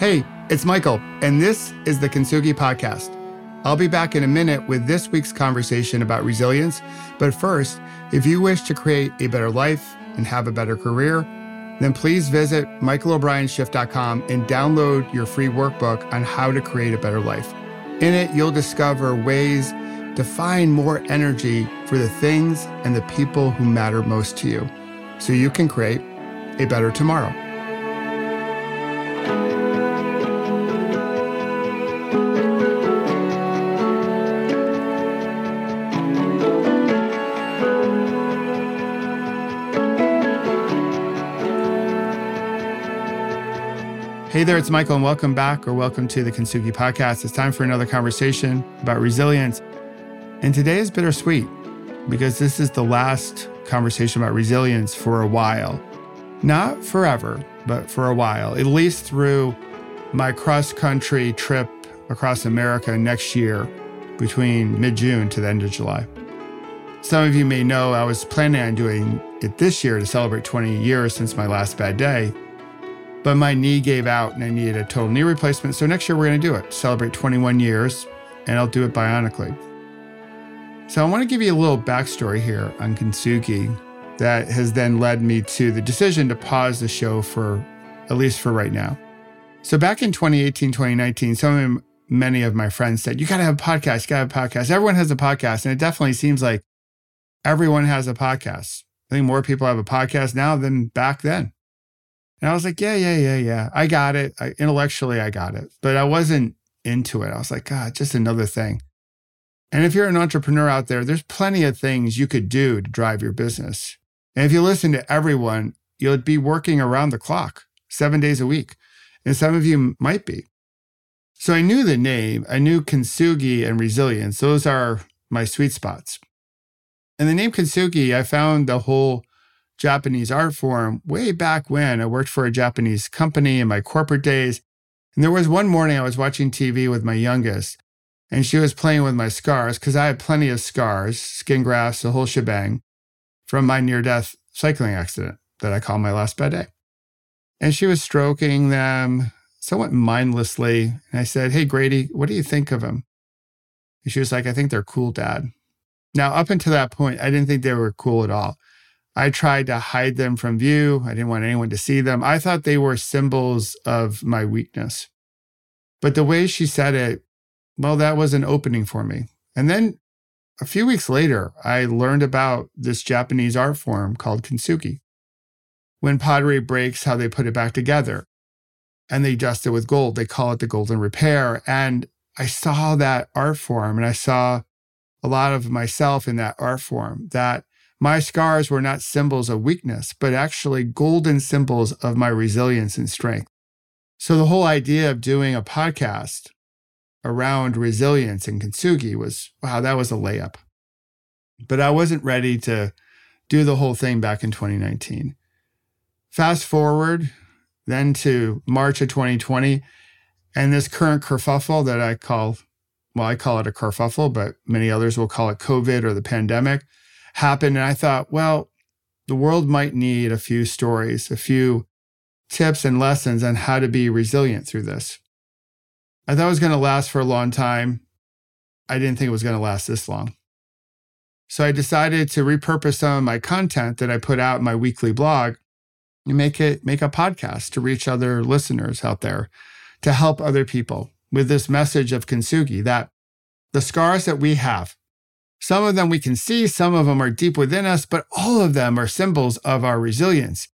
Hey, it's Michael, and this is the Kintsugi Podcast. I'll be back in a minute with this week's conversation about resilience. But first, if you wish to create a better life and have a better career, then please visit michaelobrienshift.com and download your free workbook on how to create a better life. In it, you'll discover ways to find more energy for the things and the people who matter most to you so you can create a better tomorrow. Hey there, it's Michael, and welcome back or welcome to the Kintsugi Podcast. It's time for another conversation about resilience. And today is bittersweet because this is the last conversation about resilience for a while. Not forever, but for a while, at least through my cross country trip across America next year between mid June to the end of July. Some of you may know I was planning on doing it this year to celebrate 20 years since my last bad day. But my knee gave out and I needed a total knee replacement. So next year we're going to do it, celebrate 21 years, and I'll do it bionically. So I want to give you a little backstory here on Kintsugi that has then led me to the decision to pause the show for at least for right now. So back in 2018, 2019, some of many of my friends said, You got to have a podcast, you got to have a podcast. Everyone has a podcast. And it definitely seems like everyone has a podcast. I think more people have a podcast now than back then. And I was like, yeah, yeah, yeah, yeah. I got it. I, intellectually, I got it. But I wasn't into it. I was like, God, just another thing. And if you're an entrepreneur out there, there's plenty of things you could do to drive your business. And if you listen to everyone, you'll be working around the clock, seven days a week. And some of you might be. So I knew the name, I knew Kintsugi and resilience. Those are my sweet spots. And the name Kintsugi, I found the whole Japanese art form way back when I worked for a Japanese company in my corporate days. And there was one morning I was watching TV with my youngest, and she was playing with my scars because I had plenty of scars, skin grafts, the whole shebang from my near death cycling accident that I call my last bad day. And she was stroking them somewhat mindlessly. And I said, Hey, Grady, what do you think of them? And she was like, I think they're cool, Dad. Now, up until that point, I didn't think they were cool at all. I tried to hide them from view. I didn't want anyone to see them. I thought they were symbols of my weakness. But the way she said it, well, that was an opening for me. And then a few weeks later, I learned about this Japanese art form called kintsugi. When pottery breaks, how they put it back together and they dust it with gold. They call it the golden repair. And I saw that art form and I saw a lot of myself in that art form that my scars were not symbols of weakness, but actually golden symbols of my resilience and strength. So the whole idea of doing a podcast around resilience and kintsugi was, wow, that was a layup. But I wasn't ready to do the whole thing back in 2019. Fast forward then to March of 2020, and this current kerfuffle that I call, well, I call it a kerfuffle, but many others will call it COVID or the pandemic happened. And I thought, well, the world might need a few stories, a few tips and lessons on how to be resilient through this. I thought it was going to last for a long time. I didn't think it was going to last this long. So I decided to repurpose some of my content that I put out in my weekly blog and make it make a podcast to reach other listeners out there to help other people with this message of kintsugi that the scars that we have some of them we can see, some of them are deep within us, but all of them are symbols of our resilience.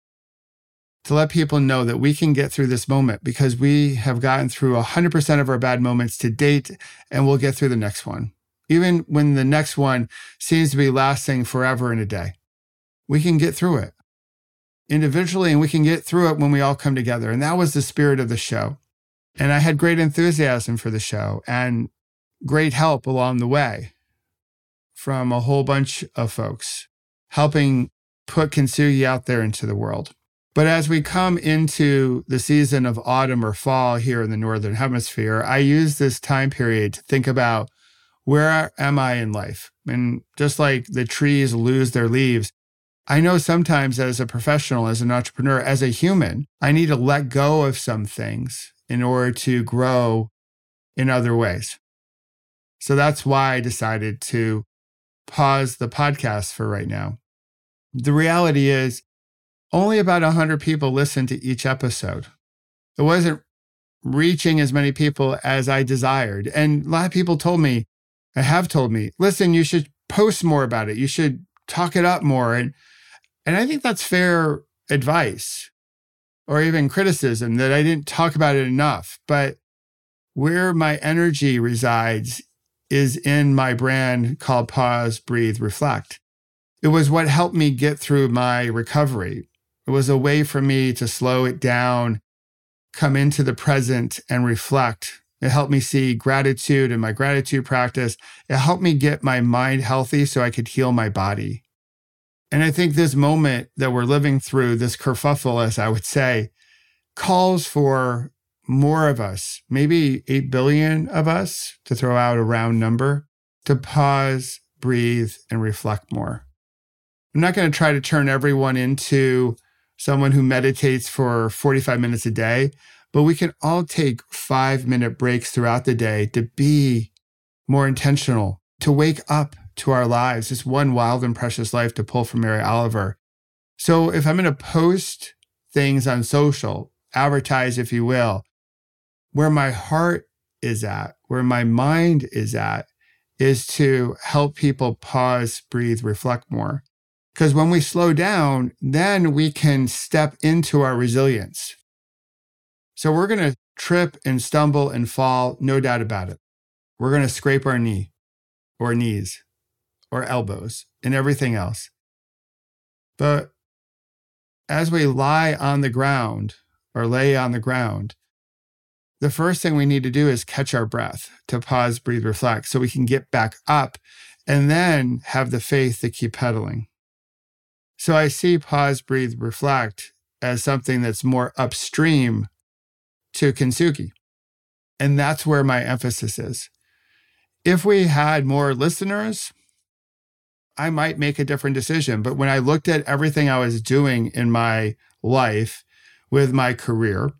To let people know that we can get through this moment because we have gotten through 100% of our bad moments to date and we'll get through the next one. Even when the next one seems to be lasting forever and a day, we can get through it individually and we can get through it when we all come together. And that was the spirit of the show. And I had great enthusiasm for the show and great help along the way from a whole bunch of folks helping put kintsugi out there into the world. But as we come into the season of autumn or fall here in the Northern Hemisphere, I use this time period to think about where am I in life? And just like the trees lose their leaves, I know sometimes as a professional, as an entrepreneur, as a human, I need to let go of some things in order to grow in other ways. So that's why I decided to pause the podcast for right now. The reality is, only about 100 people listen to each episode. It wasn't reaching as many people as I desired. And a lot of people told me, I have told me, listen, you should post more about it. You should talk it up more. And, and I think that's fair advice or even criticism that I didn't talk about it enough. But where my energy resides is in my brand called Pause, Breathe, Reflect. It was what helped me get through my recovery. It was a way for me to slow it down, come into the present and reflect. It helped me see gratitude in my gratitude practice. It helped me get my mind healthy so I could heal my body. And I think this moment that we're living through, this kerfuffle, as I would say, calls for more of us, maybe 8 billion of us, to throw out a round number, to pause, breathe, and reflect more. I'm not going to try to turn everyone into someone who meditates for 45 minutes a day, but we can all take five minute breaks throughout the day to be more intentional, to wake up to our lives. This one wild and precious life to pull from Mary Oliver. So if I'm going to post things on social, advertise, if you will, where my heart is at, where my mind is at, is to help people pause, breathe, reflect more. Because when we slow down, then we can step into our resilience. So we're going to trip and stumble and fall, no doubt about it. We're going to scrape our knee or knees or elbows and everything else. But as we lie on the ground or lay on the ground, the first thing we need to do is catch our breath, to pause, breathe, reflect, so we can get back up and then have the faith to keep pedaling. So I see pause, breathe, reflect as something that's more upstream to Kintsugi. And that's where my emphasis is. If we had more listeners, I might make a different decision. But when I looked at everything I was doing in my life with my career,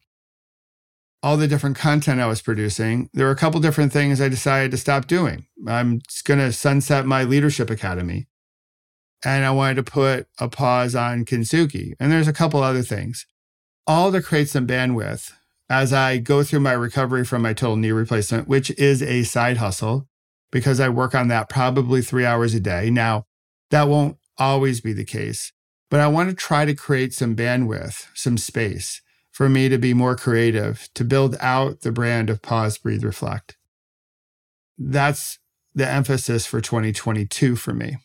all the different content I was producing, there were a couple different things I decided to stop doing. I'm going to sunset my leadership academy. And I wanted to put a pause on Kintsugi. And there's a couple other things, all to create some bandwidth as I go through my recovery from my total knee replacement, which is a side hustle because I work on that probably three hours a day. Now, that won't always be the case, but I want to try to create some bandwidth, some space for me to be more creative, to build out the brand of Pause, Breathe, Reflect. That's the emphasis for 2022 for me.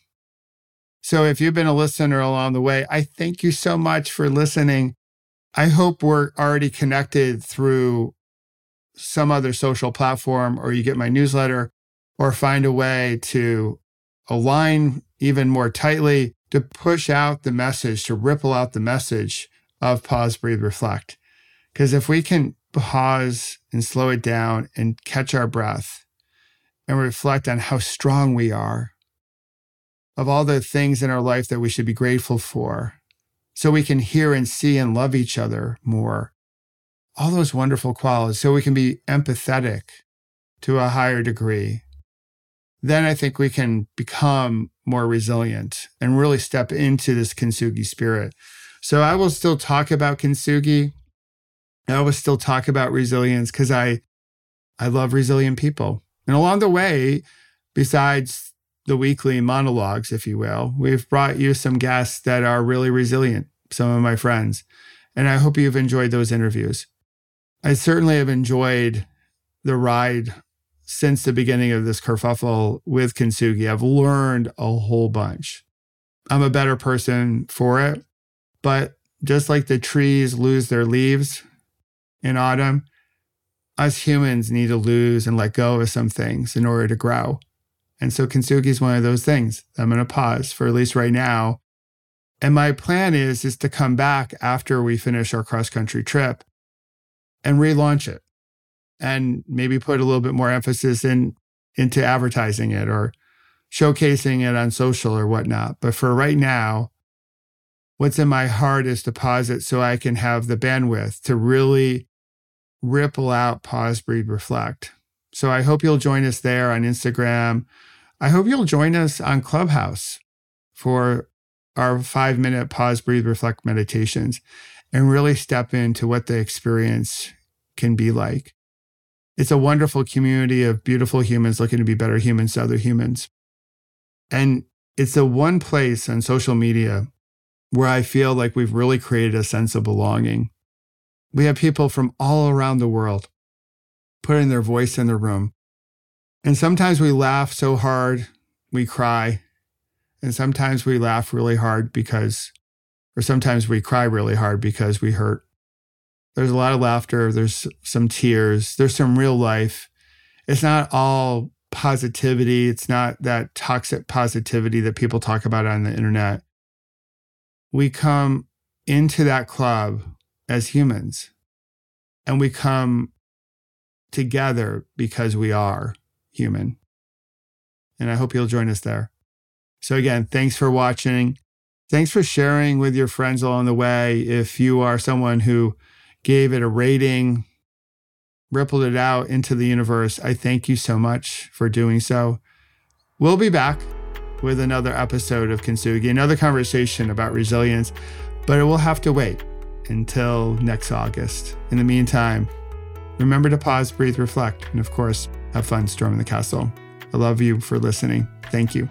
So if you've been a listener along the way, I thank you so much for listening. I hope we're already connected through some other social platform, or you get my newsletter, or find a way to align even more tightly to push out the message, to ripple out the message of pause, breathe, reflect. Because if we can pause and slow it down and catch our breath and reflect on how strong we are, of all the things in our life that we should be grateful for, so we can hear and see and love each other more, all those wonderful qualities, so we can be empathetic to a higher degree, then I think we can become more resilient and really step into this kintsugi spirit. So I will still talk about kintsugi I always still talk about resilience because I I love resilient people. And along the way, besides the weekly monologues, if you will, we've brought you some guests that are really resilient, some of my friends. And I hope you've enjoyed those interviews. I certainly have enjoyed the ride since the beginning of this kerfuffle with Kintsugi. I've learned a whole bunch. I'm a better person for it. But just like the trees lose their leaves, in autumn, us humans need to lose and let go of some things in order to grow. And so Kintsugi is one of those things. I'm going to pause for at least right now. And my plan is is to come back after we finish our cross country trip and relaunch it and maybe put a little bit more emphasis in into advertising it or showcasing it on social or whatnot. But for right now, what's in my heart is to pause it so I can have the bandwidth to really ripple out, pause, breathe, reflect. So I hope you'll join us there on Instagram. I hope you'll join us on Clubhouse for our five minute pause, breathe, reflect meditations and really step into what the experience can be like. It's a wonderful community of beautiful humans looking to be better humans to other humans. And it's the one place on social media where I feel like we've really created a sense of belonging. We have people from all around the world putting their voice in the room. And sometimes we laugh so hard, we cry. And sometimes we laugh really hard because, or sometimes we cry really hard because we hurt. There's a lot of laughter, there's some tears, there's some real life. It's not all positivity, it's not that toxic positivity that people talk about on the internet. We come into that club as humans and we come together because we are human. And I hope you'll join us there. So, again, thanks for watching. Thanks for sharing with your friends along the way. If you are someone who gave it a rating, rippled it out into the universe. I thank you so much for doing so. We'll be back with another episode of Kintsugi, another conversation about resilience, but it will have to wait until next August. In the meantime, remember to pause, breathe, reflect, and of course, have fun storming the castle. I love you for listening. Thank you.